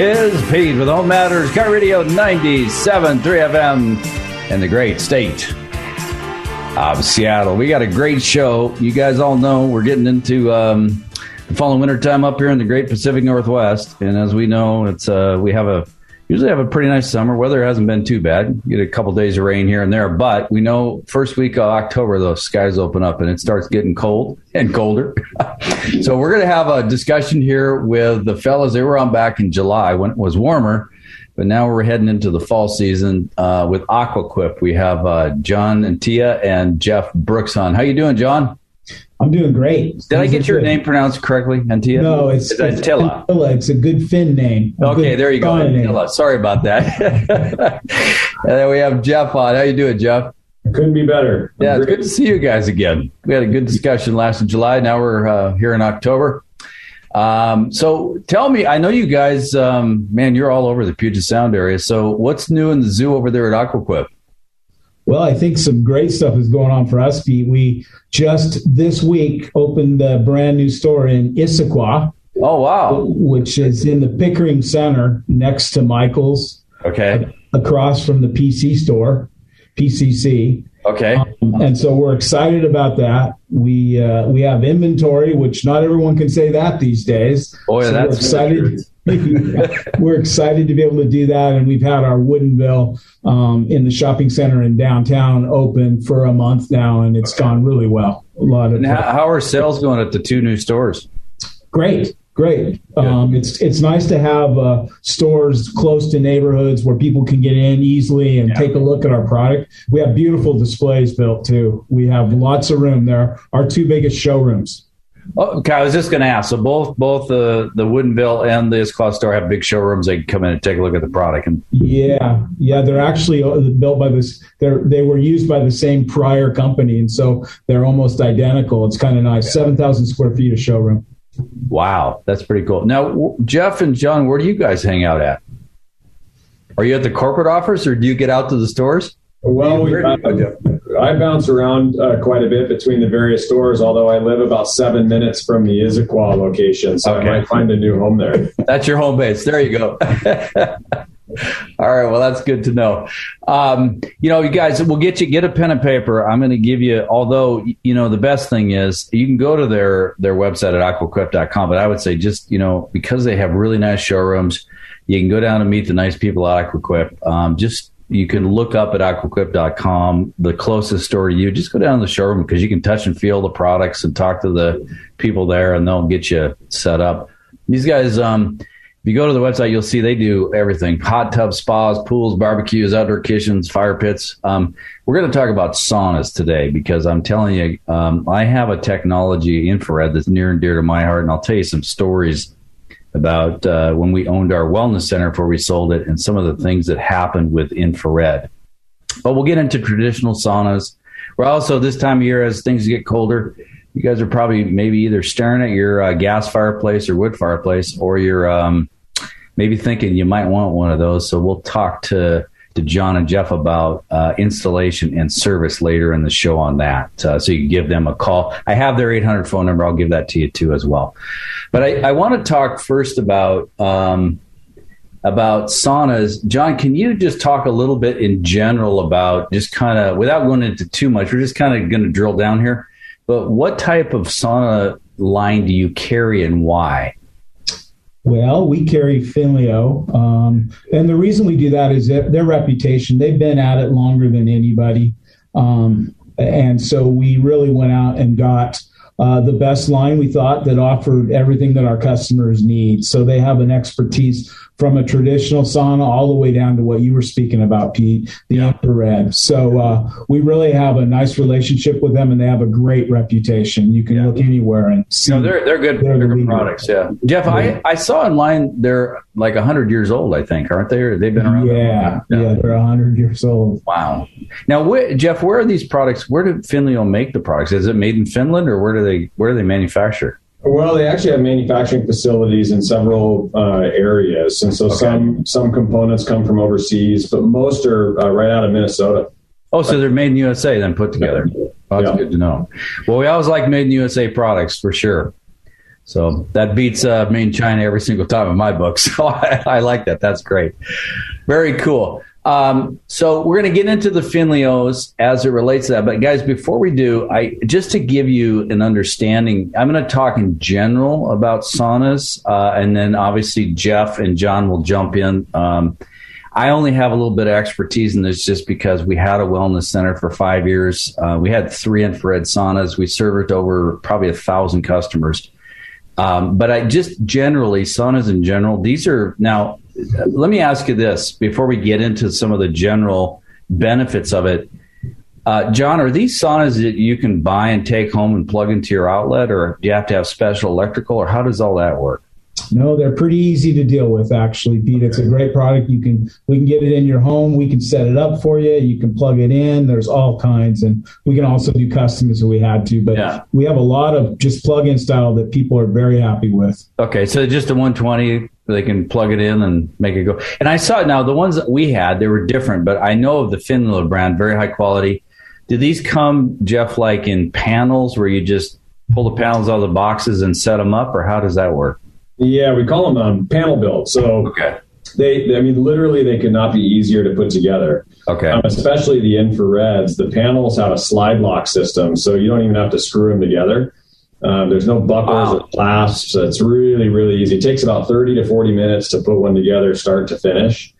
is Pete with Home Matters, KIRO Radio 97.3 FM in the great state of Seattle. We got a great show. You guys all know we're getting into um, the fall and winter time up here in the great Pacific Northwest. And as we know, it's uh, we have a usually have a pretty nice summer. Weather hasn't been too bad. Get a couple days of rain here and there, but we know first week of October the skies open up and it starts getting cold and colder. so we're going to have a discussion here with the fellas. They were on back in July when it was warmer, but now we're heading into the fall season uh, with Aqua Quip. We have uh, John and Tia and Jeff Brooks on. How you doing, John? I'm doing great. Did Things I get your good. name pronounced correctly, Antia? No, it's, it's Antilla. Antilla. It's a good Finn name. Okay, there you go, Antilla. Sorry about that. and then we have Jeff on. How you doing, Jeff? Couldn't be better. I'm yeah, great. it's good to see you guys again. We had a good discussion last in July. Now we're uh, here in October. Um, so tell me, I know you guys, um, man, you're all over the Puget Sound area. So what's new in the zoo over there at Aqua Quip? Well, I think some great stuff is going on for us, Pete. We just this week opened a brand new store in Issaquah. Oh, wow. Which is in the Pickering Center next to Michael's. Okay. Across from the PC store, PCC. Okay. Um, and so we're excited about that. We uh, we have inventory, which not everyone can say that these days. Boy, so that's excited. We're excited to be able to do that. And we've had our Woodinville um, in the shopping center in downtown open for a month now, and it's gone really well. A lot of. How, how, are sales going at the two new stores? Great. Great. Um, it's it's nice to have uh, stores close to neighborhoods where people can get in easily and yeah. take a look at our product. We have beautiful displays built too. We have lots of room there. Our two biggest showrooms. Oh, okay, I was just going to ask. So both both the the Woodinville and the Issaquah store have big showrooms. They can come in and take a look at the product. And yeah, yeah, they're actually uh, built by this. They're they were used by the same prior company, and so they're almost identical. It's kind of nice. Seven thousand square feet of showroom. Wow, that's pretty cool. Now, Jeff and John, where do you guys hang out at? Are you at the corporate office, or do you get out to the stores? Well, we, uh, I bounce around uh, quite a bit between the various stores, although I live about seven minutes from the Issaquah location, so okay. I might find a new home there. That's your home base. There you go. All right. Well, that's good to know. Um, you know, you guys, we'll get you get a pen and paper. I'm going to give you. Although, you know, the best thing is you can go to their their website at aquaquip.com. But I would say just you know because they have really nice showrooms, you can go down and meet the nice people at Aqua Quip. Um, just you can look up at aquaquip.com, the closest store to you. Just go down to the showroom because you can touch and feel the products and talk to the people there, and they'll get you set up. These guys, um, if you go to the website, you'll see they do everything: hot tubs spas, pools, barbecues, outdoor kitchens, fire pits. Um, we're going to talk about saunas today because I'm telling you, um, I have a technology infrared that's near and dear to my heart, and I'll tell you some stories about uh, when we owned our wellness center before we sold it and some of the things that happened with infrared. But we'll get into traditional saunas. We're also this time of year as things get colder. You guys are probably maybe either staring at your uh, gas fireplace or wood fireplace, or you're um, maybe thinking you might want one of those. So we'll talk to to John and Jeff about uh, installation and service later in the show on that. Uh, so you can give them a call. I have their 800 phone number. I'll give that to you too as well. But I, I want to talk first about um, about saunas. John, can you just talk a little bit in general about just kind of without going into too much? We're just kind of going to drill down here. But what type of sauna line do you carry and why? Well, we carry Finnleo. Um, and the reason we do that is their reputation. They've been at it longer than anybody. Um, and so we really went out and got uh, the best line we thought that offered everything that our customers need. So they have an expertise from a traditional sauna all the way down to what you were speaking about, Pete, the yeah. infrared. So uh, we really have a nice relationship with them, and they have a great reputation. You can yeah. look anywhere and see. No, they're they're good, they're good products. Yeah, Jeff, yeah. I, I saw online they're like hundred years old. I think aren't they? They've been around. Yeah, yeah, they're hundred years old. Wow. Now, Jeff, where are these products? Where did Finnleo make the products? Is it made in Finland, or where do they where do they manufacture? Well, they actually have manufacturing facilities in several uh, areas, and so okay. some some components come from overseas, but most are uh, right out of Minnesota. Oh, so they're made in USA, then put together. Oh, that's yeah. good to know. Well, we always like made in USA products for sure. So that beats uh, Main China every single time in my book. So I, I like that. That's great. Very cool. Um, so we're going to get into the Finnleos as it relates to that. But guys, before we do, I just to give you an understanding, I'm going to talk in general about saunas, uh, and then obviously Jeff and John will jump in. Um, I only have a little bit of expertise in this just because we had a wellness center for five years. Uh, we had three infrared saunas. We served over probably a thousand customers. Um, but I just generally saunas in general. These are now let me ask you this before we get into some of the general benefits of it. Uh, John, are these saunas that you can buy and take home and plug into your outlet, or do you have to have special electrical, or how does all that work? No, they're pretty easy to deal with. Actually, Pete, it's a great product. You can we can get it in your home. We can set it up for you. You can plug it in. There's all kinds, and we can also do customs if we had to. But yeah. we have a lot of just plug-in style that people are very happy with. Okay, so just a 120 they can plug it in and make it go. And I saw it now. The ones that we had, they were different, but I know of the Finnleo brand, very high quality. Do these come, Jeff, like in panels where you just pull the panels out of the boxes and set them up, or how does that work? Yeah, we call them um, panel built. So okay. they, I mean, literally, they could not be easier to put together. Okay. Um, especially the infrareds. The panels have a slide lock system, so you don't even have to screw them together. Um, there's no buckles wow. or clasps. It's really, really easy. It takes about 30 to 40 minutes to put one together, start to finish.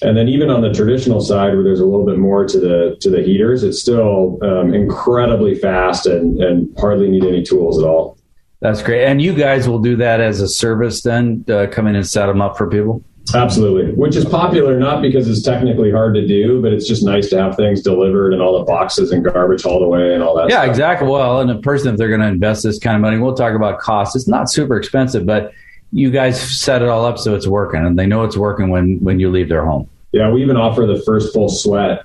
And then even on the traditional side, where there's a little bit more to the to the heaters, it's still um, incredibly fast and, and hardly need any tools at all. That's great. And you guys will do that as a service then, uh, come in and set them up for people? Absolutely. Which is popular not because it's technically hard to do, but it's just nice to have things delivered and all the boxes and garbage all the way and all that. Yeah, stuff. exactly. Well, and a person, if they're going to invest this kind of money, we'll talk about costs. It's not super expensive, but you guys set it all up so it's working and they know it's working when, when you leave their home. Yeah, we even offer the first full sweat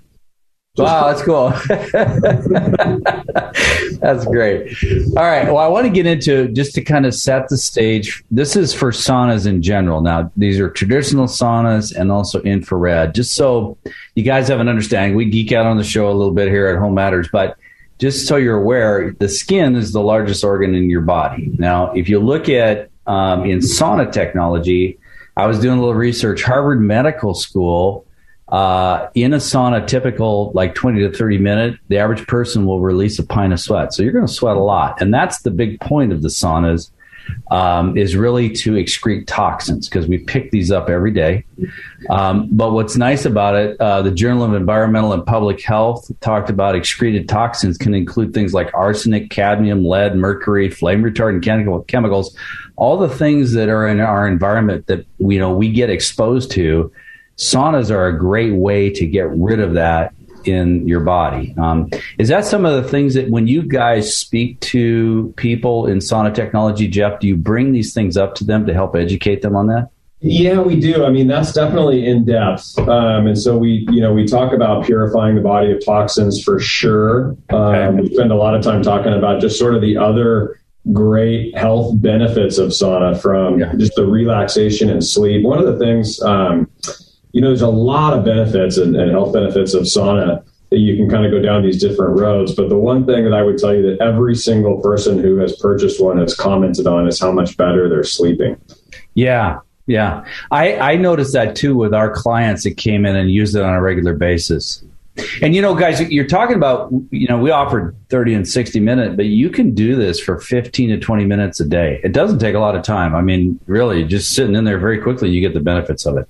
wow, that's cool. that's great. All right. Well, I want to get into just to kind of set the stage. This is for saunas in general. Now, these are traditional saunas and also infrared. Just so you guys have an understanding, we geek out on the show a little bit here at Home Matters, but just so you're aware, the skin is the largest organ in your body. Now, if you look at um, in sauna technology, I was doing a little research. Harvard Medical School uh, in a sauna, typical like 20 to 30 minute, the average person will release a pint of sweat. So you're going to sweat a lot. And that's the big point of the saunas um, is really to excrete toxins because we pick these up every day. Um, but what's nice about it, uh, the Journal of Environmental and Public Health talked about excreted toxins can include things like arsenic, cadmium, lead, mercury, flame retardant chemical, chemicals, all the things that are in our environment that you know we get exposed to saunas are a great way to get rid of that in your body. Um, is that some of the things that when you guys speak to people in sauna technology, Jeff, do you bring these things up to them to help educate them on that? Yeah, we do. I mean, that's definitely in depth. Um, and so we, you know, we talk about purifying the body of toxins for sure. Um, okay. We spend a lot of time talking about just sort of the other great health benefits of sauna from yeah. just the relaxation and sleep. One of the things, um, you know, there's a lot of benefits and, and health benefits of sauna that you can kind of go down these different roads. But the one thing that I would tell you that every single person who has purchased one has commented on is how much better they're sleeping. Yeah. Yeah. I, I noticed that too with our clients that came in and used it on a regular basis. And you know, guys, you're talking about, you know, we offered 30 and 60 minutes, but you can do this for 15 to 20 minutes a day. It doesn't take a lot of time. I mean, really, just sitting in there very quickly, you get the benefits of it.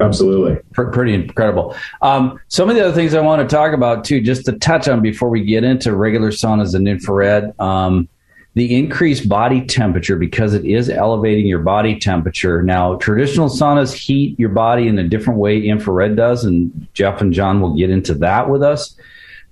Absolutely. Pretty incredible. Um, some of the other things I want to talk about too, just to touch on before we get into regular saunas and infrared, um, the increased body temperature because it is elevating your body temperature. Now, traditional saunas heat your body in a different way infrared does, and Jeff and John will get into that with us.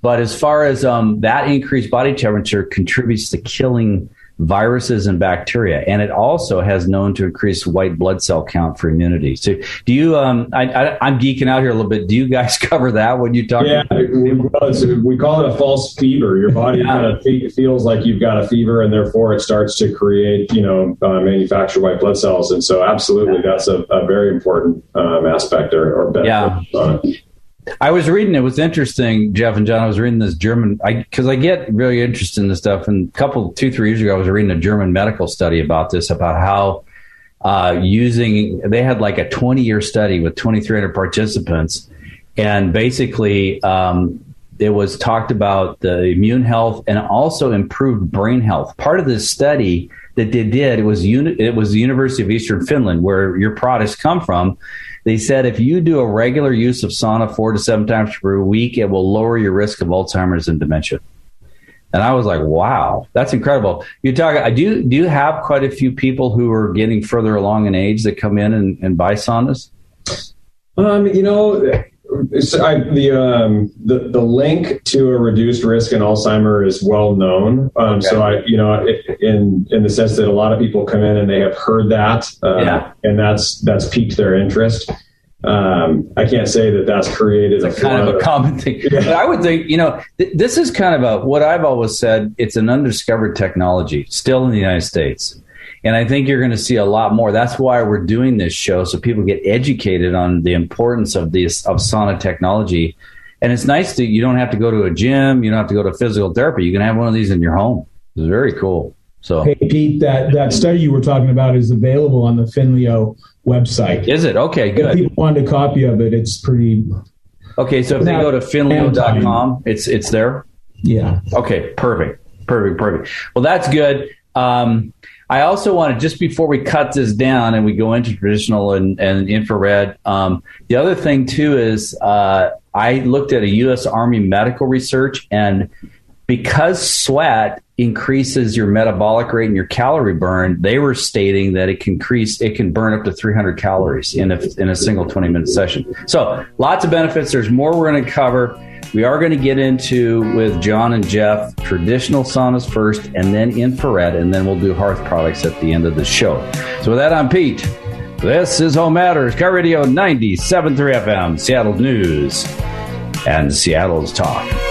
But as far as um, that increased body temperature contributes to killing viruses and bacteria, and it also has known to increase white blood cell count for immunity. So, do you? Um, I, am geeking out here a little bit. Do you guys cover that when you talk? Yeah, we, we, call it a false fever. Your body yeah. kind of feels like you've got a fever, and therefore it starts to create, you know, uh, manufacture white blood cells. And so, absolutely, yeah. that's a, a, very important um, aspect or, or benefit. Yeah I was reading. It was interesting, Jeff and John. I was reading this German because I, I, get really interested in this stuff. And a couple, two, three years ago, I was reading a German medical study about this, about how uh, using they had like a 20 year study with 2,300 participants, and basically um, it was talked about the immune health and also improved brain health. Part of this study that they did it was uni- it was the University of Eastern Finland, where your products come from they said if you do a regular use of sauna four to seven times per week, it will lower your risk of Alzheimer's and dementia. And I was like, wow, that's incredible. You talk, I do do you have quite a few people who are getting further along in age that come in and, and buy saunas? Um, you know, I, the, um, the the link to a reduced risk in Alzheimer is well known. Um, okay. So I, you know, in in the sense that a lot of people come in and they have heard that, uh, yeah. and that's that's piqued their interest. Um, I can't say that that's created it's a kind of a common thing. Yeah. But I would think, you know, th- this is kind of a what I've always said. It's an undiscovered technology still in the United States. And I think you're going to see a lot more. That's why we're doing this show so people get educated on the importance of this of sauna technology. And it's nice that you don't have to go to a gym, you don't have to go to physical therapy. You can have one of these in your home. It's very cool. So, hey Pete, that that study you were talking about is available on the Finnleo website. Is it okay? Good. If people want a copy of it, it's pretty. Okay, so if they go to finnleo.com, it's it's there. Yeah. Okay. Perfect. Perfect. Perfect. Well, that's good. Um, I also want to just before we cut this down and we go into traditional and, and infrared. Um, the other thing too is uh, I looked at a U.S. Army medical research and because sweat increases your metabolic rate and your calorie burn, they were stating that it can increase, it can burn up to 300 calories in a, in a single 20 minute session. So lots of benefits. There's more we're going to cover. We are going to get into with John and Jeff traditional saunas first and then infrared, and then we'll do hearth products at the end of the show. So with that, I'm Pete. This is Home Matters, KIRO Radio 97.3 FM, Seattle News, and Seattle's Talk.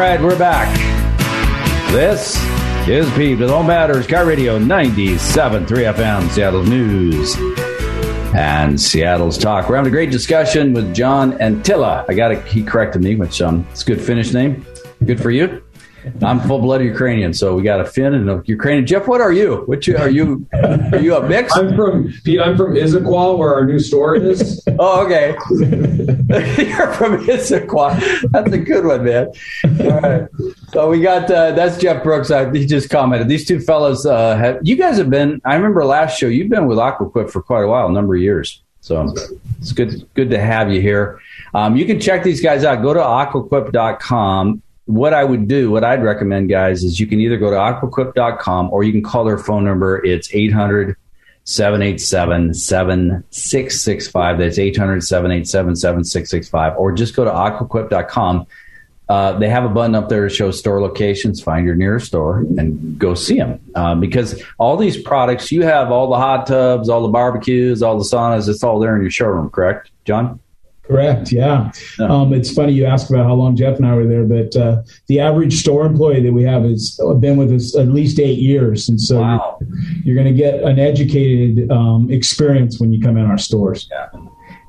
Right, we're back. This is Pete with All Matters KIRO Radio 97.3 FM, Seattle News and Seattle's Talk. We're having a great discussion with John Antilla. I got it. He corrected me, which um, it's a good Finnish name. Good for you. I'm full blooded Ukrainian, so we got a Finn and a Ukrainian. Jeff, what are you? Which are you? Are you a mix? I'm from Pete. I'm from Issaquah, where our new store is. oh, okay. You're from Issaquah. That's a good one, man. All right. So we got uh, that's Jeff Brooks. Uh, he just commented. These two fellows uh, have. You guys have been. I remember last show. You've been with Aqua Quip for quite a while, a number of years. So it's good. Good to have you here. Um, you can check these guys out. Go to aquaquip.com what I would do, what I'd recommend, guys, is you can either go to aquaquip.com or you can call their phone number. It's 800 787 7665. That's 800 787 7665. Or just go to aquaquip.com. Uh, they have a button up there to show store locations. Find your nearest store and go see them. Uh, because all these products, you have all the hot tubs, all the barbecues, all the saunas, it's all there in your showroom, correct, John? Correct. Yeah. Um, it's funny you ask about how long Jeff and I were there, but uh, the average store employee that we have has been with us at least eight years, and so wow. you're, you're going to get an educated um, experience when you come in our stores. Yeah.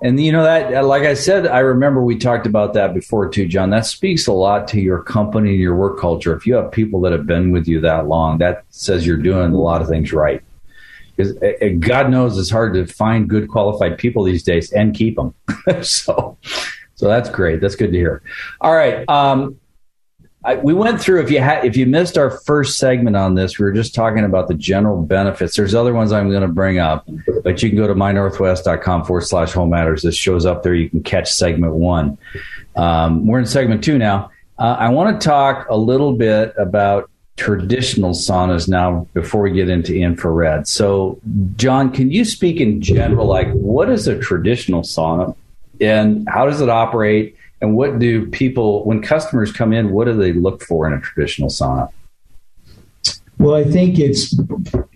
And you know that, like I said, I remember we talked about that before too, John. That speaks a lot to your company and your work culture. If you have people that have been with you that long, that says you're doing a lot of things right because eh, eh, God knows it's hard to find good qualified people these days and keep them. so, so that's great. That's good to hear. All right. Um, I, we went through if you had if you missed our first segment on this, we were just talking about the general benefits. There's other ones I'm going to bring up, but you can go to mynorthwest.com forward slash home matters. This shows up there. You can catch segment one. Um, we're in segment two now. Uh, I want to talk a little bit about traditional saunas now before we get into infrared. So, John, can you speak in general, like what is a traditional sauna and how does it operate? And what do people, when customers come in, what do they look for in a traditional sauna? Well, I think it's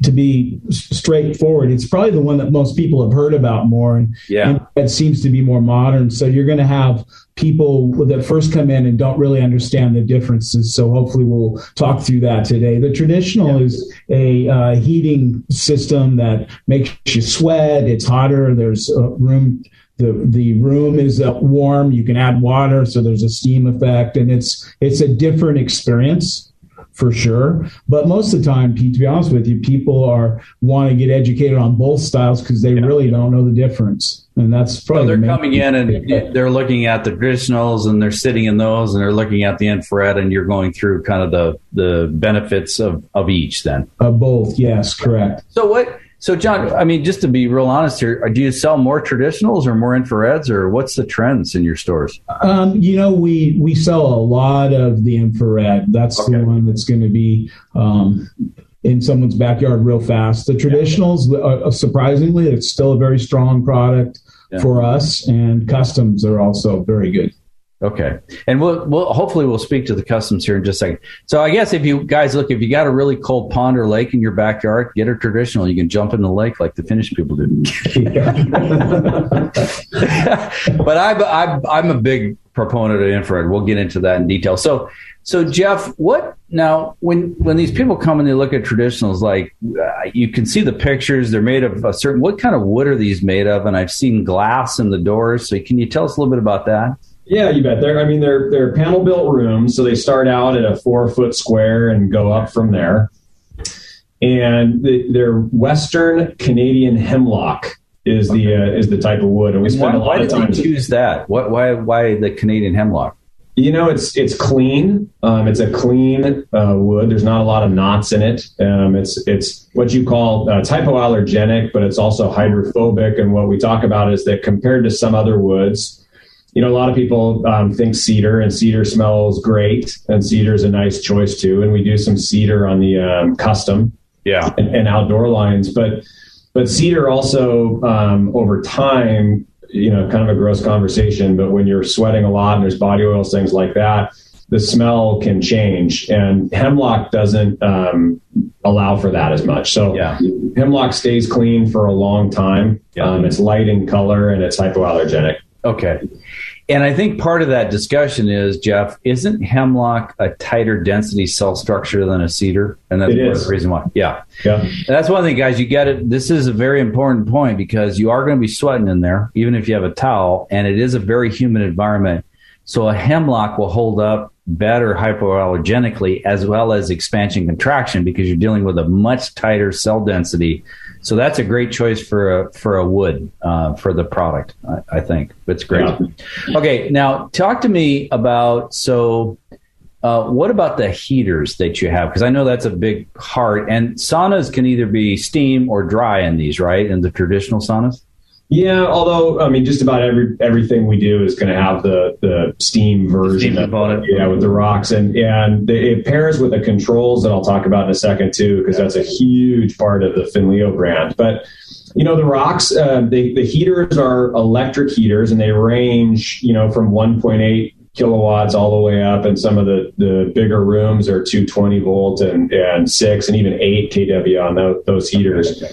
to be straightforward. It's probably the one that most people have heard about more, and, yeah. and it seems to be more modern. So you're going to have people that first come in and don't really understand the differences. So hopefully we'll talk through that today. The traditional yeah. is a uh, heating system that makes you sweat. It's hotter. There's a room the the room is uh, warm. You can add water, so there's a steam effect, and it's it's a different experience for sure. But most of the time, Pete, to be honest with you, people are want to get educated on both styles because they yeah. really don't know the difference, and that's probably. they're the coming in and they're looking at the traditionals, and they're sitting in those, and they're looking at the infrared, and you're going through kind of the the benefits of of each. Then of both, yes, correct. So what? So, John, I mean, just to be real honest here, do you sell more traditionals or more infrareds, or what's the trends in your stores? Um, you know, we we sell a lot of the infrared. That's okay. the one that's going to be um, in someone's backyard real fast. The traditionals, uh, surprisingly, it's still a very strong product yeah. for us, and customs are also very good. Okay, and we'll, we'll hopefully we'll speak to the customs here in just a second. So I guess if you guys look, if you got a really cold pond or lake in your backyard, get a traditional. You can jump in the lake like the Finnish people do. but I'm, I'm I'm a big proponent of infrared. We'll get into that in detail. So so Jeff, what now when when these people come and they look at traditionals, like uh, you can see the pictures, they're made of a certain. What kind of wood are these made of? And I've seen glass in the doors. So can you tell us a little bit about that? Yeah, you bet. They're, I mean, they're they're panel built rooms, so they start out at a four foot square and go up from there. And the, they're Western Canadian hemlock is the uh, is the type of wood, and we spend why, a lot of time. Why choose that? What, why why the Canadian hemlock? You know, it's it's clean. Um, it's a clean uh, wood. There's not a lot of knots in it. Um, it's it's what you call uh, hypoallergenic, but it's also hydrophobic. And what we talk about is that compared to some other woods, you know, a lot of people um, think cedar, and cedar smells great, and cedar is a nice choice too. And we do some cedar on the um, custom, yeah, and, and, outdoor lines. But but cedar also um, over time, you know, kind of a gross conversation. But when you're sweating a lot and there's body oils, things like that, the smell can change, and hemlock doesn't um, allow for that as much. So yeah. hemlock stays clean for a long time. Yeah. Um, it's light in color and it's hypoallergenic. Okay. And I think part of that discussion is, Jeff, isn't hemlock a tighter density cell structure than a cedar? And that's part of the reason why. Yeah. Yeah. That's one thing, guys. You get it. This is a very important point because you are going to be sweating in there, even if you have a towel, and it is a very humid environment. So a hemlock will hold up better hypoallergenically as well as expansion contraction because you're dealing with a much tighter cell density so that's a great choice for a for a wood uh, for the product. I, I think it's great. Yeah. Okay, now talk to me about so. Uh, what about the heaters that you have? Because I know that's a big part. And saunas can either be steam or dry in these, right? In the traditional saunas. Yeah, although I mean, just about every everything we do is going to have the the steam version steam. Yeah, with the rocks and and it pairs with the controls that I'll talk about in a second too, because that's a huge part of the Finnleo brand. But you know, the rocks, uh, they, the heaters are electric heaters, and they range you know from 1.8 kilowatts all the way up, and some of the the bigger rooms are 220 volt and and six and even eight kW on those, those heaters.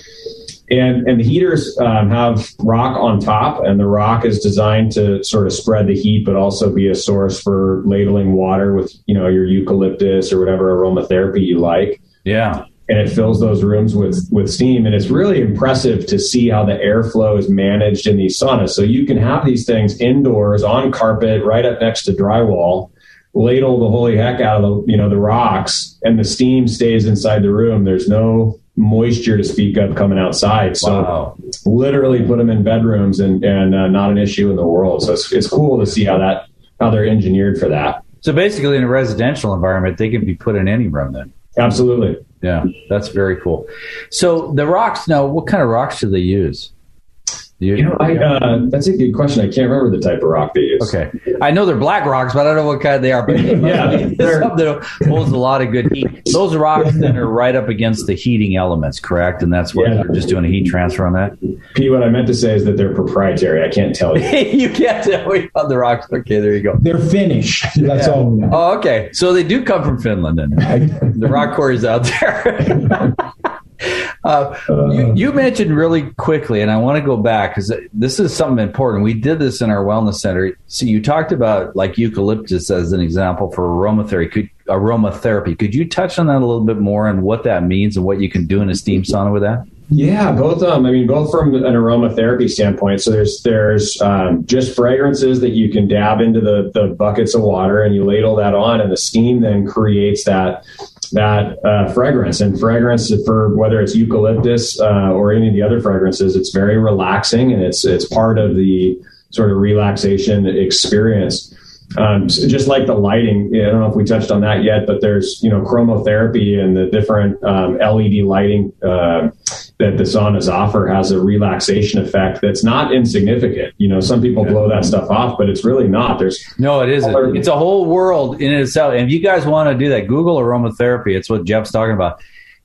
And, and the heaters um, have rock on top, and the rock is designed to sort of spread the heat, but also be a source for ladling water with you know your eucalyptus or whatever aromatherapy you like. Yeah, and it fills those rooms with with steam, and it's really impressive to see how the airflow is managed in these saunas. So you can have these things indoors on carpet, right up next to drywall, ladle the holy heck out of the you know the rocks, and the steam stays inside the room. There's no moisture to speak of coming outside. So wow. literally put them in bedrooms and, and uh, not an issue in the world. So it's, it's cool to see how that, how they're engineered for that. So basically in a residential environment, they can be put in any room then. Absolutely. Yeah. That's very cool. So the rocks now, what kind of rocks do they use? You, you know, I, uh, that's a good question. I can't remember the type of rock they use. Okay, I know they're black rocks, but I don't know what kind they are. But yeah, they're something that holds a lot of good heat. Those rocks then are right up against the heating elements, correct? And that's what yeah. they're just doing a heat transfer on that. Pete, what I meant to say is that they're proprietary. I can't tell you. you can't tell me on the rocks. Okay, there you go. They're Finnish. That's yeah. all. Oh, okay. So they do come from Finland, then. the rock quarries out there. Uh, you, you, mentioned really quickly, and I want to go back because this is something important. We did this in our wellness center. So you talked about like eucalyptus as an example for aromatherapy. Could, aromatherapy. Could you touch on that a little bit more and what that means and what you can do in a steam sauna with that? Yeah, both. Um, I mean, both from an aromatherapy standpoint. So there's there's um, just fragrances that you can dab into the the buckets of water, and you ladle that on, and the steam then creates that that uh, fragrance. And fragrance for whether it's eucalyptus uh, or any of the other fragrances, it's very relaxing and it's it's part of the sort of relaxation experience. Um, so just like the lighting, I don't know if we touched on that yet, but there's you know chromotherapy and the different um, LED lighting uh, that the saunas offer has a relaxation effect that's not insignificant. You know, some people blow that stuff off, but it's really not. There's no, it is. Color. It's a whole world in itself. And if you guys want to do that, Google aromatherapy. It's what Jeff's talking about.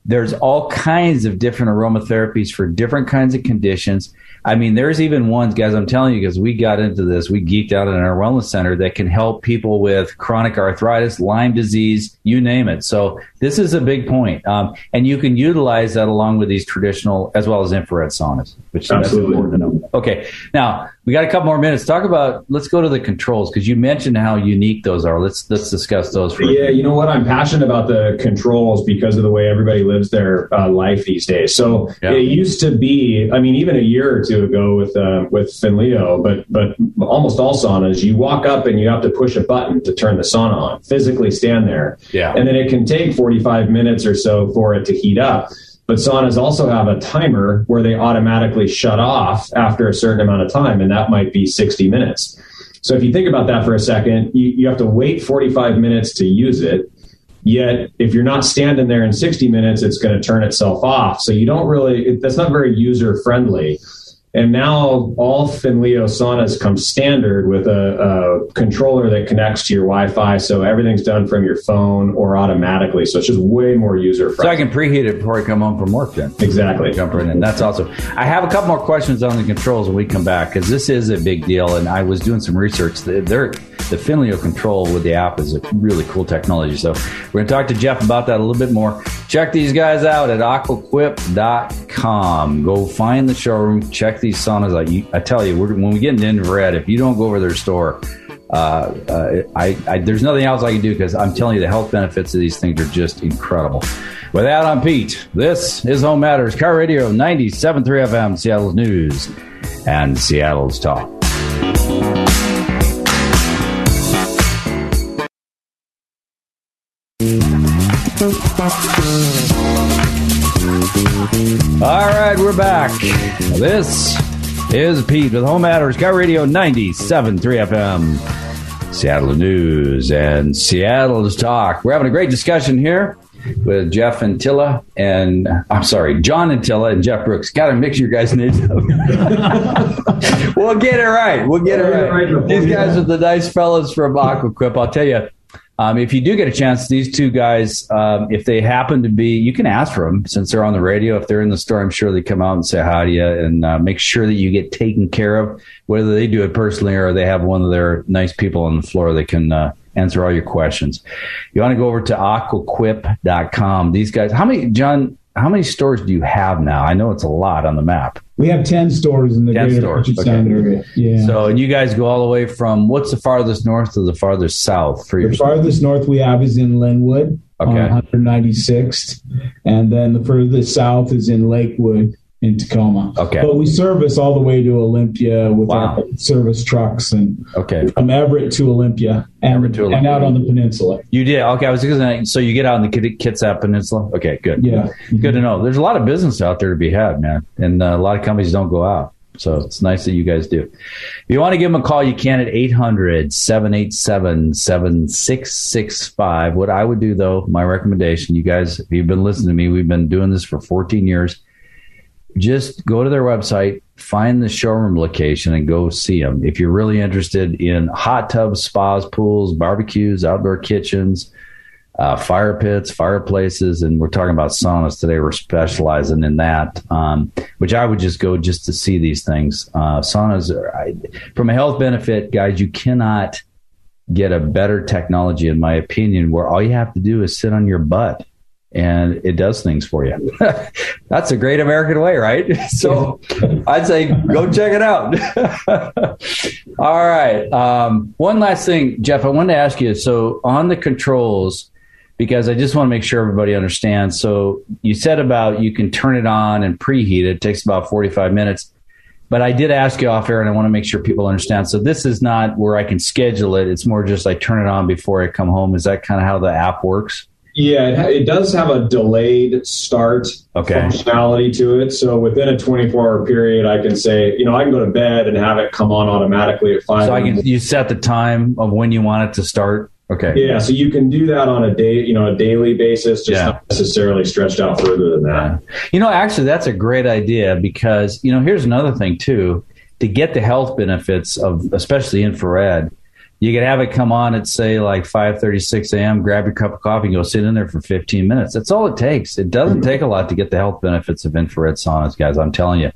There's all kinds of different aromatherapies for different kinds of conditions. I mean, there's even ones, guys, I'm telling you, because we got into this, we geeked out in our wellness center that can help people with chronic arthritis, Lyme disease, you name it. So this is a big point. Um, and you can utilize that along with these traditional as well as infrared saunas, which is important to know. Okay. Now, we got a couple more minutes. Talk about. Let's go to the controls because you mentioned how unique those are. Let's let's discuss those. For yeah, you know what? I'm passionate about the controls because of the way everybody lives their uh, life these days. So yeah. it used to be. I mean, even a year or two ago with uh, with Finnleo, but but almost all saunas, you walk up and you have to push a button to turn the sauna on. Physically stand there. Yeah. And then it can take 45 minutes or so for it to heat up. But saunas also have a timer where they automatically shut off after a certain amount of time, and that might be 60 minutes. So if you think about that for a second, you, you have to wait 45 minutes to use it. Yet, if you're not standing there in 60 minutes, it's going to turn itself off. So you don't really, that's not very user friendly. And now all Finnleo saunas come standard with a, a, controller that connects to your Wi-Fi, so everything's done from your phone or automatically. So it's just way more user friendly. So I can preheat it before I come home from work. Then exactly, jump right in. That's awesome. I have a couple more questions on the controls when we come back because this is a big deal, and I was doing some research. They're the Finnleo control with the app is a really cool technology. So we're going to talk to Jeff about that a little bit more. Check these guys out at aquaquip.com. Go find the showroom, check these saunas I tell you, when we get in red, if you don't go over their store, uh, uh, I, I, there's nothing else I can do because I'm telling you the health benefits of these things are just incredible. With that, I'm Pete. This is Home Matters KIRO Radio 97.3 FM, Seattle's News and Seattle's Talk. All right, we're back. This is Pete with Home Matters, KIRO Radio 97.3 FM, Seattle News and Seattle's Talk. We're having a great discussion here with Jeff Antilla and I'm sorry, John Antilla and Jeff Brooks. Got to mix your guys' names up. we'll get it right. We'll get it right. These guys are the nice fellows from Aqua Quip. I'll tell you, um, if you do get a chance, these two guys, um, if they happen to be, you can ask for them since they're on the radio. If they're in the store, I'm sure they come out and say hi to you and uh, make sure that you get taken care of, whether they do it personally or they have one of their nice people on the floor that can uh, answer all your questions. You want to go over to aquaquip.com. These guys, how many, John, how many stores do you have now? I know it's a lot on the map. We have 10 stores in the 10 greater stores. Puget Sound area. Yeah. So, and you guys go all the way from what's the farthest north to the farthest south for your The farthest north we have is in Lynnwood okay. Uh, on 196th. And then the furthest south is in Lakewood in Tacoma. Okay. But we service all the way to Olympia with wow. our service trucks and okay. from Everett to Olympia and, Everett to Olympia. and out on the peninsula. You did. Okay. I was going so you get out on the Kitsap Peninsula. Okay. Good. Yeah. Good to know. There's a lot of business out there to be had, man. And uh, a lot of companies don't go out. So it's nice that you guys do. If you want to give them a call, you can at 800 787 7665. What I would do, though, my recommendation, you guys, if you've been listening to me, we've been doing this for 14 years just go to their website, find the showroom location and go see them. If you're really interested in hot tubs, spas, pools, barbecues, outdoor kitchens, uh, fire pits, fireplaces, and we're talking about saunas today. We're specializing in that, um, which I would just go just to see these things. Uh, saunas, are, I, from a health benefit, guys, you cannot get a better technology, in my opinion, where all you have to do is sit on your butt and it does things for you. That's a great American way, right? So I'd say go check it out. All right. Um, one last thing, Jeff, I wanted to ask you. So on the controls, because I just want to make sure everybody understands. So you said about you can turn it on and preheat it. It takes about 45 minutes. But I did ask you off air, and I want to make sure people understand. So this is not where I can schedule it. It's more just I turn it on before I come home. Is that kind of how the app works? Yeah, it, it does have a delayed start okay. functionality to it. So within a 24 hour period, I can say, you know, I can go to bed and have it come on automatically at five. So I can you set the time of when you want it to start. Okay. Yeah, so you can do that on a day, you know, a daily basis, just yeah. not necessarily stretched out further than that. You know, actually, that's a great idea because you know, here's another thing too. To get the health benefits of especially infrared, you could have it come on at say like 5:36 a.m. Grab your cup of coffee and go sit in there for 15 minutes. That's all it takes. It doesn't take a lot to get the health benefits of infrared saunas, guys. I'm telling you,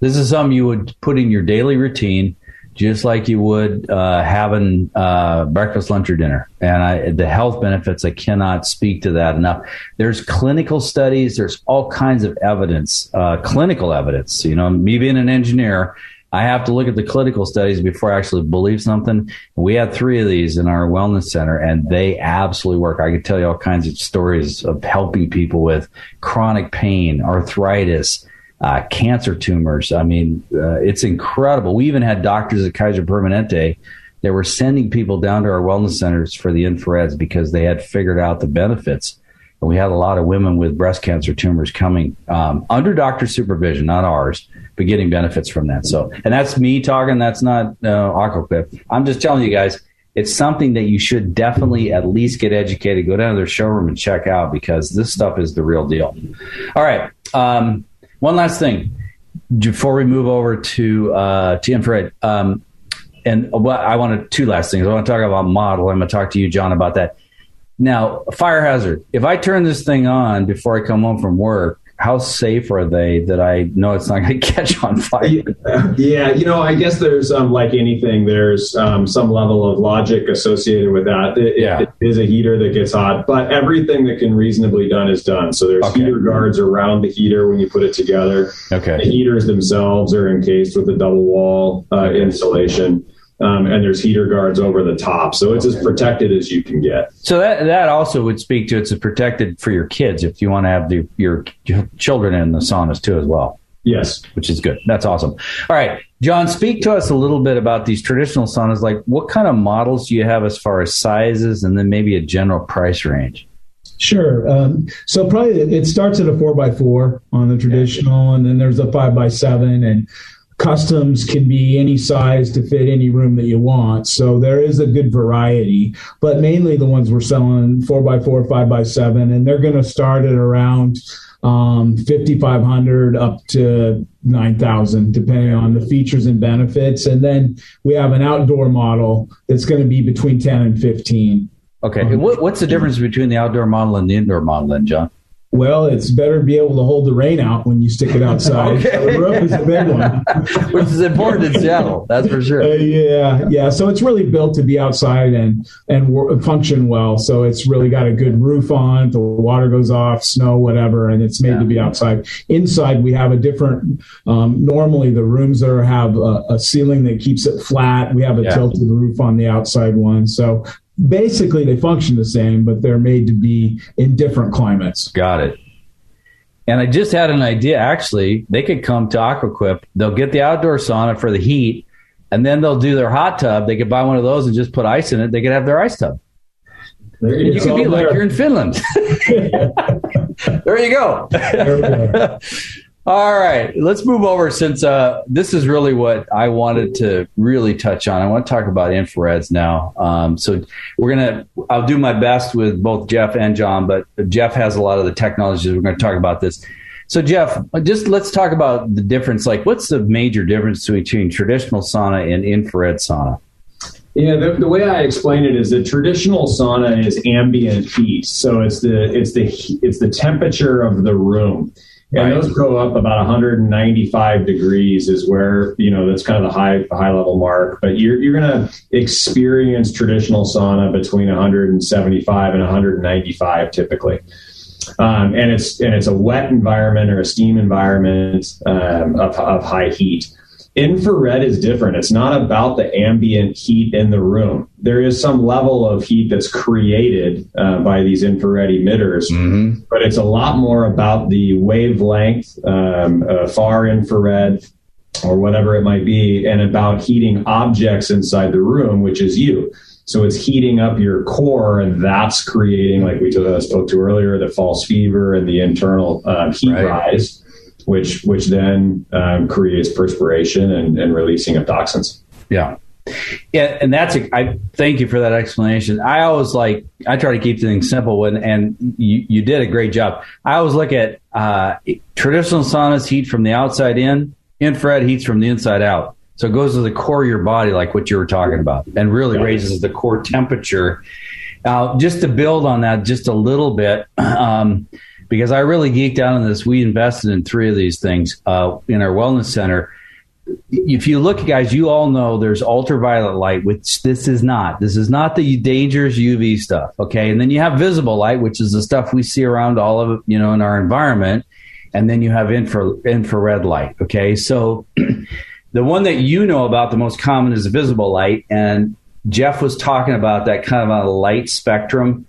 this is something you would put in your daily routine just like you would uh, having uh, breakfast, lunch, or dinner. And I, the health benefits, I cannot speak to that enough. There's clinical studies. There's all kinds of evidence, uh, clinical evidence. You know, me being an engineer, I have to look at the clinical studies before I actually believe something. We had three of these in our wellness center, and they absolutely work. I could tell you all kinds of stories of helping people with chronic pain, arthritis, uh, cancer tumors. I mean, uh, it's incredible. We even had doctors at Kaiser Permanente that were sending people down to our wellness centers for the infrareds because they had figured out the benefits. And we had a lot of women with breast cancer tumors coming um, under doctor supervision, not ours, but getting benefits from that. So, and that's me talking. That's not uh, Aqua Quip. I'm just telling you guys, it's something that you should definitely at least get educated. Go down to their showroom and check out because this stuff is the real deal. All right. Um, one last thing before we move over to uh, to infrared. Um, and what I wanted two last things. I want to talk about model. I'm going to talk to you, John, about that. Now, fire hazard. If I turn this thing on before I come home from work, how safe are they that I know it's not going to catch on fire? Yeah, you know, I guess there's um, like anything, there's um, some level of logic associated with that. It, yeah. it is a heater that gets hot, but everything that can reasonably done is done. So there's okay. heater guards around the heater when you put it together. Okay. The heaters themselves are encased with a double wall uh, insulation um, and there's heater guards over the top, so it's as protected as you can get. So that that also would speak to it's protected for your kids if you want to have the, your children in the saunas too as well. Yes, which is good. That's awesome. All right, John, speak to us a little bit about these traditional saunas. Like, what kind of models do you have as far as sizes, and then maybe a general price range? Sure. Um, so probably it starts at a four by four on the traditional, and then there's a five by seven, and customs can be any size to fit any room that you want. So there is a good variety, but mainly the ones we're selling four by four, five by seven, and they're going to start at around um, 5,500 up to 9,000, depending on the features and benefits. And then we have an outdoor model that's going to be between 10 and 15. Okay. Um, what, what's the difference between the outdoor model and the indoor model, then, John? Well, it's better to be able to hold the rain out when you stick it outside. okay. The roof is a big one, which is important in Seattle. That's for sure. Uh, yeah, yeah. So it's really built to be outside and and function well. So it's really got a good roof on. The water goes off, snow, whatever, and it's made yeah. to be outside. Inside, we have a different. Um, normally, the rooms are have a, a, ceiling that keeps it flat. We have a yeah. tilted roof on the outside one. So basically they function the same, but they're made to be in different climates. Got it. And I just had an idea. Actually, they could come to Aqua Quip. They'll get the outdoor sauna for the heat, and then they'll do their hot tub. They could buy one of those and just put ice in it. They could have their ice tub. There you, could be there. like you're in Finland. there you go. There all right, let's move over since uh, this is really what I wanted to really touch on. I want to talk about infrareds now. Um, so we're gonna, I'll do my best with both Jeff and John, but Jeff has a lot of the technologies. We're going to talk about this. So, Jeff, just let's talk about the difference. Like, what's the major difference between traditional sauna and infrared sauna? Yeah, the, the, way I explain it is that traditional sauna is ambient heat, so it's the it's the it's the temperature of the room, and those go up about 195 degrees is where you know that's kind of the high high level mark. But you're you're going to experience traditional sauna between 175 and 195 typically. Um, and it's and it's a wet environment or a steam environment um, of, of high heat. Infrared is different. It's not about the ambient heat in the room. There is some level of heat that's created uh, by these infrared emitters, mm-hmm. but it's a lot more about the wavelength, um, uh, far infrared, or whatever it might be, and about heating objects inside the room, which is you. So it's heating up your core, and that's creating, like we spoke to earlier, the false fever and the internal uh, heat right. rise which which then um, creates perspiration and, and releasing of toxins. Yeah. Yeah, and that's a, I thank you for that explanation. I always like I try to keep things simple, and and you, you did a great job. I always look at uh, traditional saunas heat from the outside in, infrared heats from the inside out. So it goes to the core of your body, like what you were talking about, and really raises the core temperature. Uh, just to build on that just a little bit, um, because I really geeked out on this. We invested in three of these things uh, in our wellness center. If you look, guys, you all know there's ultraviolet light, which this is not. This is not the dangerous UV stuff. Okay, and then you have visible light, which is the stuff we see around all of you know in our environment, and then you have infra, infrared light. Okay, so the one that you know about the most common is visible light, and Jeff was talking about that kind of a light spectrum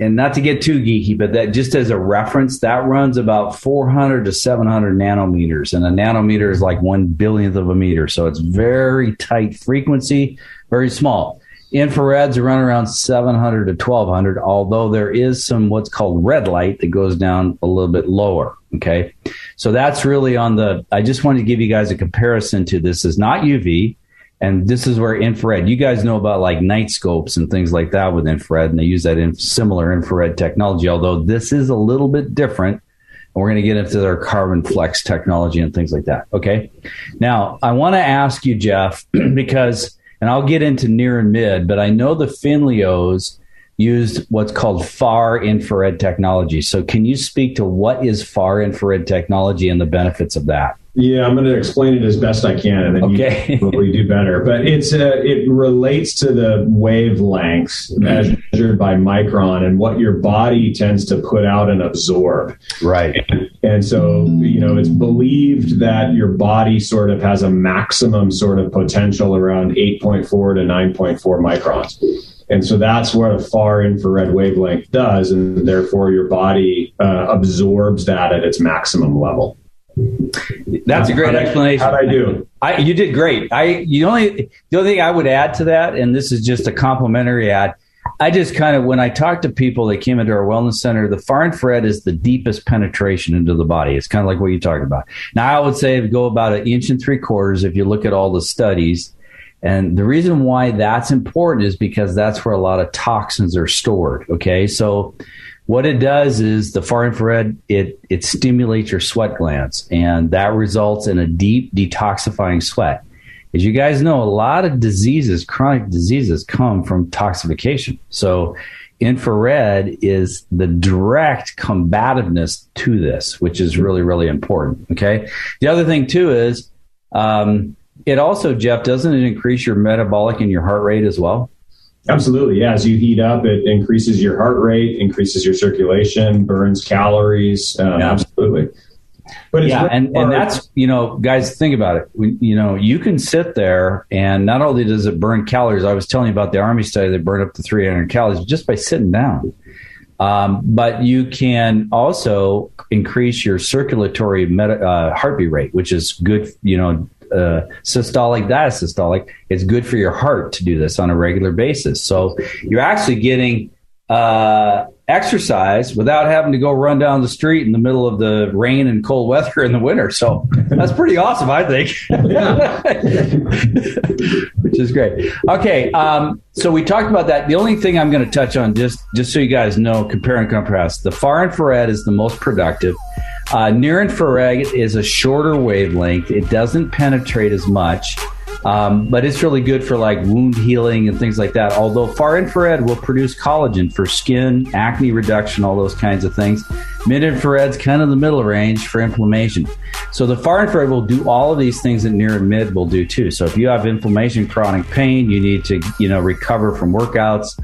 and not to get too geeky, but that just as a reference, that runs about 400 to 700 nanometers, and a nanometer is like one billionth of a meter, so it's very tight frequency, very small. Infrareds run around 700 to 1200, although there is some what's called red light that goes down a little bit lower. Okay, so that's really on the. I just wanted to give you guys a comparison to this. Is not UV. And this is where infrared, you guys know about like night scopes and things like that with infrared, and they use that in similar infrared technology, although this is a little bit different. And we're going to get into their carbon flex technology and things like that. Okay. Now, I want to ask you, Jeff, because, and I'll get into near and mid, but I know the Finnleos used what's called far infrared technology. So, can you speak to what is far infrared technology and the benefits of that? Yeah, I'm going to explain it as best I can, and then okay. you probably do better. But it's uh, it relates to the wavelengths measured by micron and what your body tends to put out and absorb. Right. And, and so you know it's believed that your body sort of has a maximum sort of potential around 8.4 to 9.4 microns. And so that's what a far infrared wavelength does, and therefore your body uh, absorbs that at its maximum level. That's a great explanation. How'd I do? I, you did great. I you only the only thing I would add to that, and this is just a complimentary ad. I just kind of when I talk to people that came into our wellness center, the far infrared is the deepest penetration into the body. It's kind of like what you talked about. Now I would say go about an inch and three quarters if you look at all the studies. And the reason why that's important is because that's where a lot of toxins are stored. Okay, so what it does is the far infrared it it stimulates your sweat glands and that results in a deep detoxifying sweat. As you guys know a lot of diseases chronic diseases come from toxification. So infrared is the direct combativeness to this which is really really important okay? The other thing too is um, it also jeff doesn't it increase your metabolic and your heart rate as well Absolutely. Yeah. As you heat up, it increases your heart rate, increases your circulation, burns calories. Um, yeah. Absolutely. But yeah, and, and that's, you know, guys, think about it. you know, you can sit there and not only does it burn calories, I was telling you about the Army study that burned up to 300 calories just by sitting down. Um, but you can also increase your circulatory meta, uh, heartbeat rate, which is good, you know, uh, systolic, diastolic, it's good for your heart to do this on a regular basis. So you're actually getting uh, exercise without having to go run down the street in the middle of the rain and cold weather in the winter. So that's pretty awesome, I think. Which is great. Okay, um, so we talked about that. The only thing I'm going to touch on, just just so you guys know, compare and contrast, the far infrared is the most productive. Uh, near infrared is a shorter wavelength. It doesn't penetrate as much. Um, but it's really good for like wound healing and things like that. Although far infrared will produce collagen for skin, acne reduction, all those kinds of things. Mid infrared's kind of the middle range for inflammation. So the far infrared will do all of these things that near and mid will do too. So if you have inflammation, chronic pain, you need to you know recover from workouts.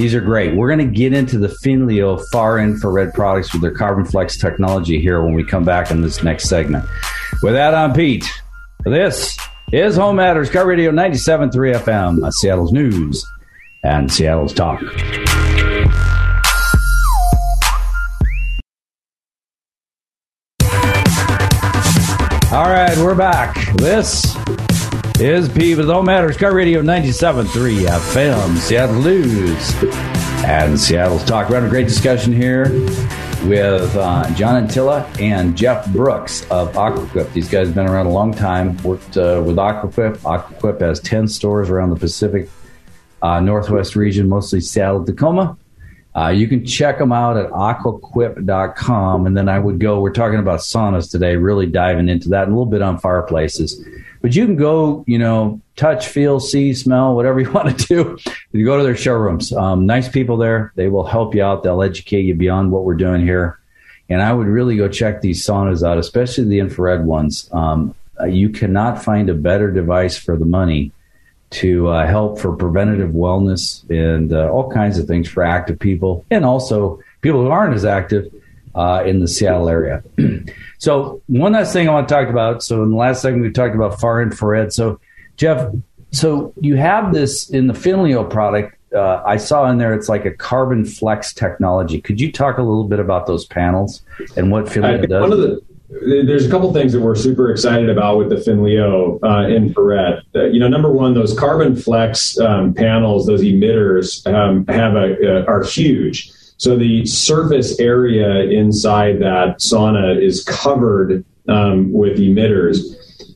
These are great. We're going to get into the Finnleo far infrared products with their Carbon Flex technology here when we come back in this next segment. With that, I'm Pete. This is Home Matters, KIRO Radio 97.3 FM, uh, Seattle's News and Seattle's Talk. All right, we're back. This is P with Home Matters, KIRO Radio 97.3 FM, Seattle News and Seattle's Talk. We're having a great discussion here with uh, John Antilla and Jeff Brooks of Aqua Quip. These guys have been around a long time, worked uh, with Aqua Quip. Aquaquip has 10 stores around the Pacific uh, Northwest region, mostly Seattle, Tacoma. Uh, you can check them out at aquaquip.com. And then I would go, we're talking about saunas today, really diving into that, and a little bit on fireplaces. But you can go, you know, touch, feel, see, smell, whatever you want to do. You go to their showrooms. Um, nice people there. They will help you out. They'll educate you beyond what we're doing here. And I would really go check these saunas out, especially the infrared ones. Um, uh, you cannot find a better device for the money to uh, help for preventative wellness and uh, all kinds of things for active people and also people who aren't as active uh, in the Seattle area. so one last thing I want to talk about. So in the last segment we talked about far infrared. So Jeff, so you have this in the Finnleo product. Uh, I saw in there it's like a carbon flex technology. Could you talk a little bit about those panels and what Finnleo does? One of the there's a couple things that we're super excited about with the Finnleo uh, infrared. Uh, you know, number one, those carbon flex um, panels, those emitters, um, have a, uh, are huge. So the surface area inside that sauna is covered um, with emitters.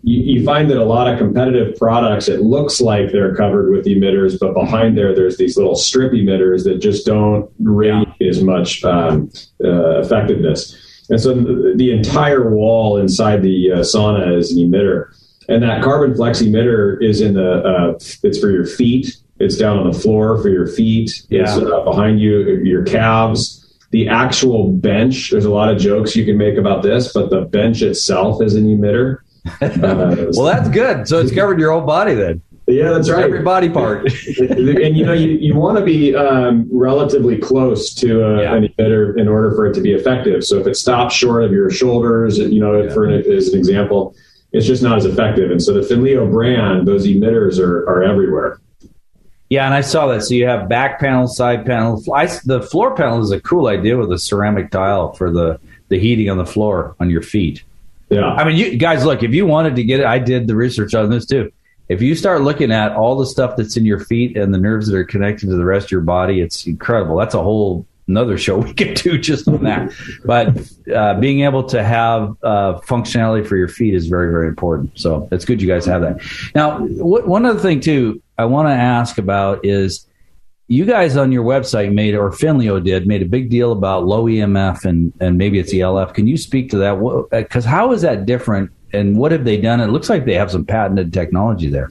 You, you, find that a lot of competitive products, it looks like they're covered with emitters, but behind there, there's these little strip emitters that just don't radiate as much um, uh, effectiveness. And so the, the entire wall inside the uh, sauna is an emitter. And that carbon flex emitter is in the, uh, it's for your feet it's down on the floor for your feet. Yeah. It's uh, behind you, your calves. The actual bench, there's a lot of jokes you can make about this, but the bench itself is an emitter. Uh, well, that's good. So it's covered your whole body then. Yeah, that's right. Every body part. and you know, you, you want to be um, relatively close to a, yeah. an emitter in order for it to be effective. So if it stops short of your shoulders, you know, yeah. for an, as an example, it's just not as effective. And so the Finnleo brand, those emitters are, are everywhere. Yeah, and I saw that. So you have back panel, side panel. I, the floor panel is a cool idea with a ceramic tile for the the heating on the floor on your feet. Yeah, I mean, you guys, look. If you wanted to get it, I did the research on this too. If you start looking at all the stuff that's in your feet and the nerves that are connected to the rest of your body, it's incredible. That's a whole another show we could do just on that. But uh, being able to have uh, functionality for your feet is very, very important. So it's good you guys have that. Now, one other thing too, I want to ask about is you guys on your website made, or Finnleo did, made a big deal about low EMF and, and maybe it's ELF. Can you speak to that? Because how is that different and what have they done? It looks like they have some patented technology there.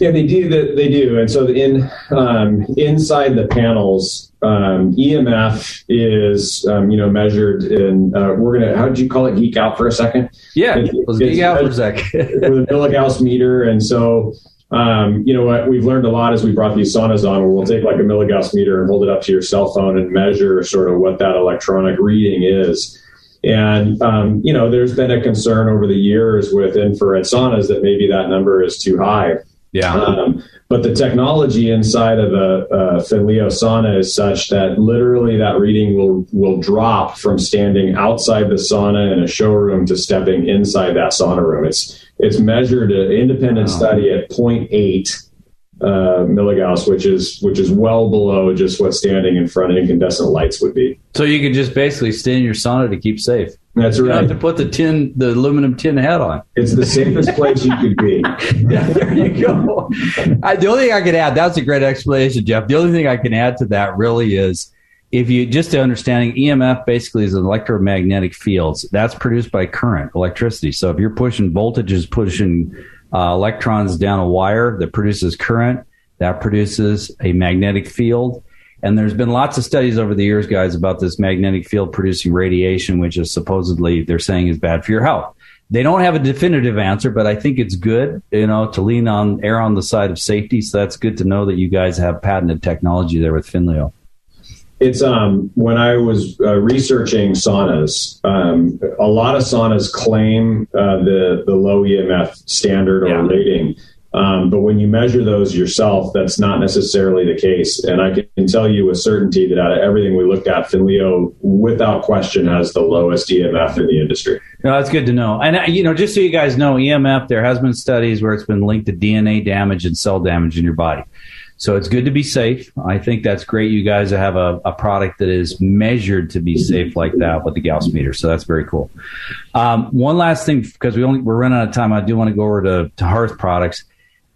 Yeah, they do. They do. And so in um, inside the panels, um, EMF is um, you know measured in. Uh, we're gonna. How did you call it? Geek out for a second. Yeah, it, let's geek out for a second. with a milligauss meter, and so um, you know what? We've learned a lot as we brought these saunas on. Where we'll take like a milligauss meter and hold it up to your cell phone and measure sort of what that electronic reading is. And um, you know there's been a concern over the years with infrared saunas that maybe that number is too high. Yeah. Um, but the technology inside of a, a Finnleo sauna is such that literally that reading will will drop from standing outside the sauna in a showroom to stepping inside that sauna room it's it's measured an independent wow. study at 0.8 uh, milligauss, which is which is well below just what standing in front of incandescent lights would be. So you can just basically stay in your sauna to keep safe. That's you right. have to put the tin, the aluminum tin hat on. It's the safest place you could be. yeah, there you go. I, the only thing I can add, that's a great explanation, Jeff. The only thing I can add to that really is if you just to understanding EMF basically is electromagnetic fields that's produced by current electricity. So if you're pushing voltages, pushing uh, electrons down a wire that produces current, that produces a magnetic field. And there's been lots of studies over the years, guys, about this magnetic field producing radiation, which is supposedly they're saying is bad for your health. They don't have a definitive answer, but I think it's good, you know, to lean on err on the side of safety. So that's good to know that you guys have patented technology there with Finnleo. It's um, when I was uh, researching saunas, um, a lot of saunas claim uh, the the low EMF standard or yeah. rating. Um, but when you measure those yourself, that's not necessarily the case. And I can tell you with certainty that out of everything we looked at, Finnleo, without question, has the lowest EMF in the industry. No, that's good to know. And, uh, you know, just so you guys know, EMF, there has been studies where it's been linked to DNA damage and cell damage in your body. So it's good to be safe. I think that's great. You guys have a, a product that is measured to be safe like that with the Gauss meter. So that's very cool. Um, one last thing, because we only, we're running out of time. I do want to go over to, to Hearth products.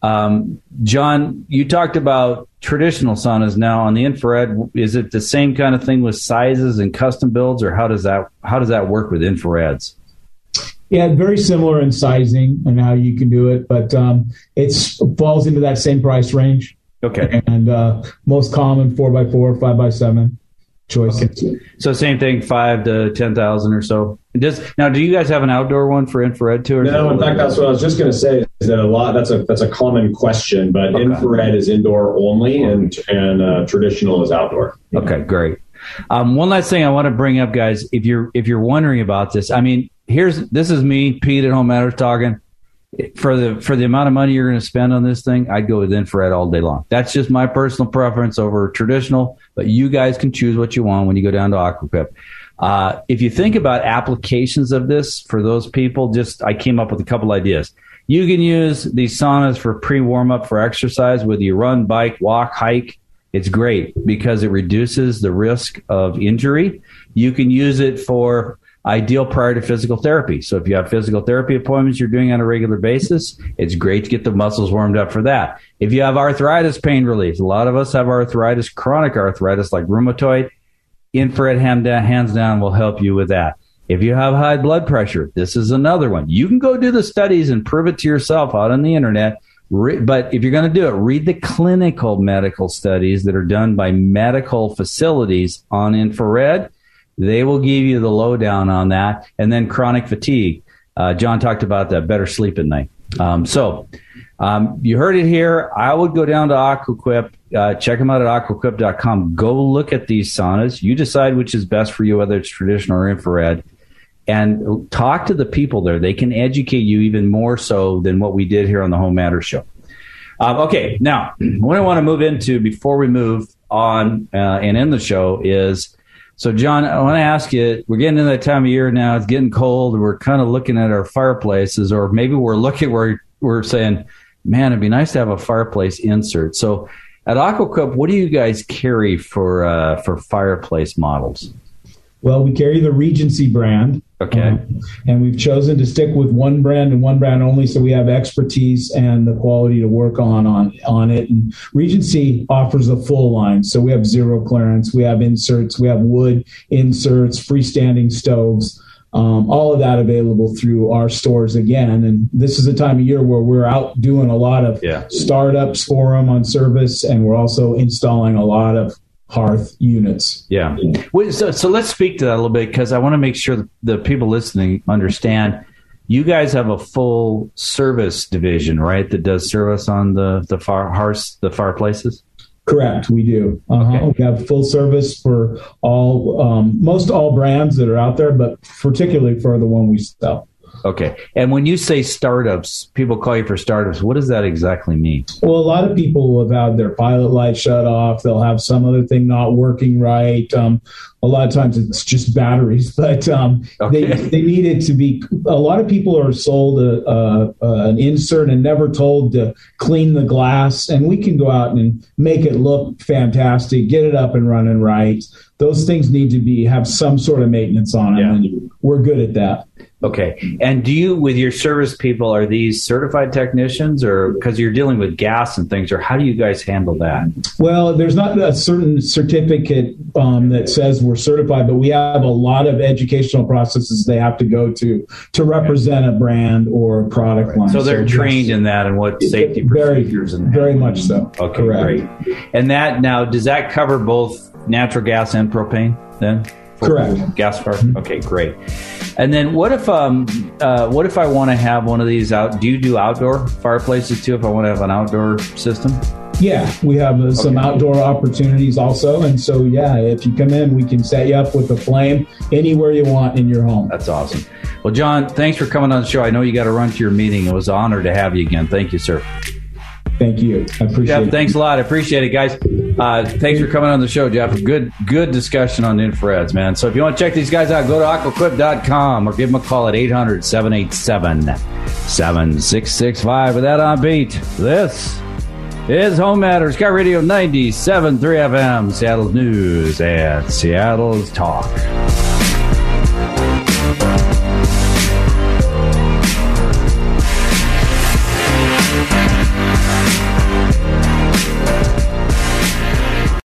Um, John, you talked about traditional saunas. Now on the infrared, is it the same kind of thing with sizes and custom builds, or how does that how does that work with infrareds? Yeah, very similar in sizing and how you can do it, but um, it falls into that same price range. Okay. And uh, most common four by four, five by seven choices. Okay. So same thing, five to ten thousand or so. Does now? Do you guys have an outdoor one for infrared too? no, in fact, that's what I was just going to say. Is that a lot? That's a that's a common question, but okay. infrared is indoor only, and and uh, traditional is outdoor. Okay, great. Um, one last thing I want to bring up, guys. If you're if you're wondering about this, I mean, here's this is me, Pete at Home Matters talking for the for the amount of money you're going to spend on this thing, I'd go with infrared all day long. That's just my personal preference over traditional, but you guys can choose what you want when you go down to Aqua Quip. Uh, if you think about applications of this for those people, just I came up with a couple ideas. You can use these saunas for pre warm up for exercise, whether you run, bike, walk, hike. It's great because it reduces the risk of injury. You can use it for ideal prior to physical therapy. So if you have physical therapy appointments you're doing on a regular basis, it's great to get the muscles warmed up for that. If you have arthritis pain relief, a lot of us have arthritis, chronic arthritis like rheumatoid, infrared hand down, hands down will help you with that. If you have high blood pressure, this is another one. You can go do the studies and prove it to yourself out on the internet. But if you're going to do it, read the clinical medical studies that are done by medical facilities on infrared they will give you the lowdown on that. And then chronic fatigue. Uh, John talked about that better sleep at night. Um, so um, you heard it here. I would go down to Aqua Quip, uh, check them out at aquaquip.com. Go look at these saunas. You decide which is best for you, whether it's traditional or infrared, and talk to the people there. They can educate you even more so than what we did here on the Home Matters Show. Um, okay, now what I want to move into before we move on uh, and end the show is so, John, I want to ask you we're getting into that time of year now. It's getting cold. We're kind of looking at our fireplaces, or maybe we're looking where we're saying, man, it'd be nice to have a fireplace insert. So, at Aqua Quip, what do you guys carry for uh, for fireplace models? Well, we carry the Regency brand. Okay. Um, and we've chosen to stick with one brand and one brand only, so we have expertise and the quality to work on on on it. And Regency offers a full line, so we have zero clearance, we have inserts, we have wood inserts, freestanding stoves. Um, all of that available through our stores again. And this is a time of year where we're out doing a lot of yeah. startups for them on service, and we're also installing a lot of hearth units. Yeah. So, so let's speak to that a little bit because I want to make sure the people listening understand. You guys have a full service division, right? That does service on the the far hearths, the fireplaces. Correct, we do. Uh-huh. Okay. We have full service for all, um, most all brands that are out there, but particularly for the one we sell. Okay. And when you say startups, people call you for startups. What does that exactly mean? Well, a lot of people will have had their pilot light shut off. They'll have some other thing not working right. Um, a lot of times it's just batteries, but um, okay. they, they need it to be. A lot of people are sold a, a, a, an insert and never told to clean the glass. And we can go out and make it look fantastic, get it up and running right. Those things need to be have some sort of maintenance on them, yeah. and we're good at that. Okay. And do you, with your service people, are these certified technicians or because you're dealing with gas and things, or how do you guys handle that? Well, there's not a certain certificate um, that says we're certified, but we have a lot of educational processes they have to go to to represent a brand or a product right. line. So they're so trained in that and what safety very, procedures and very much so. Okay, Correct. great. And that now does that cover both natural gas and propane then? Correct. Gas fire. Mm-hmm. Okay, great. And then what if um uh, what if I want to have one of these out? Do you do outdoor fireplaces too? If I want to have an outdoor system. Yeah, we have uh, some okay. outdoor opportunities also, and so yeah, if you come in, we can set you up with a flame anywhere you want in your home. That's awesome. Well, John, thanks for coming on the show. I know you got to run to your meeting. It was an honor to have you again. Thank you, sir. Thank you. I appreciate Jeff, it. Thanks a lot. I appreciate it, guys. Uh, thanks for coming on the show, Jeff. Good good discussion on infrareds, man. So if you want to check these guys out, go to aquaquip.com or give them a call at 800 787 7665. With that on beat, this is Home Matters, KIRO Radio 97.3 FM, Seattle's News and Seattle's Talk.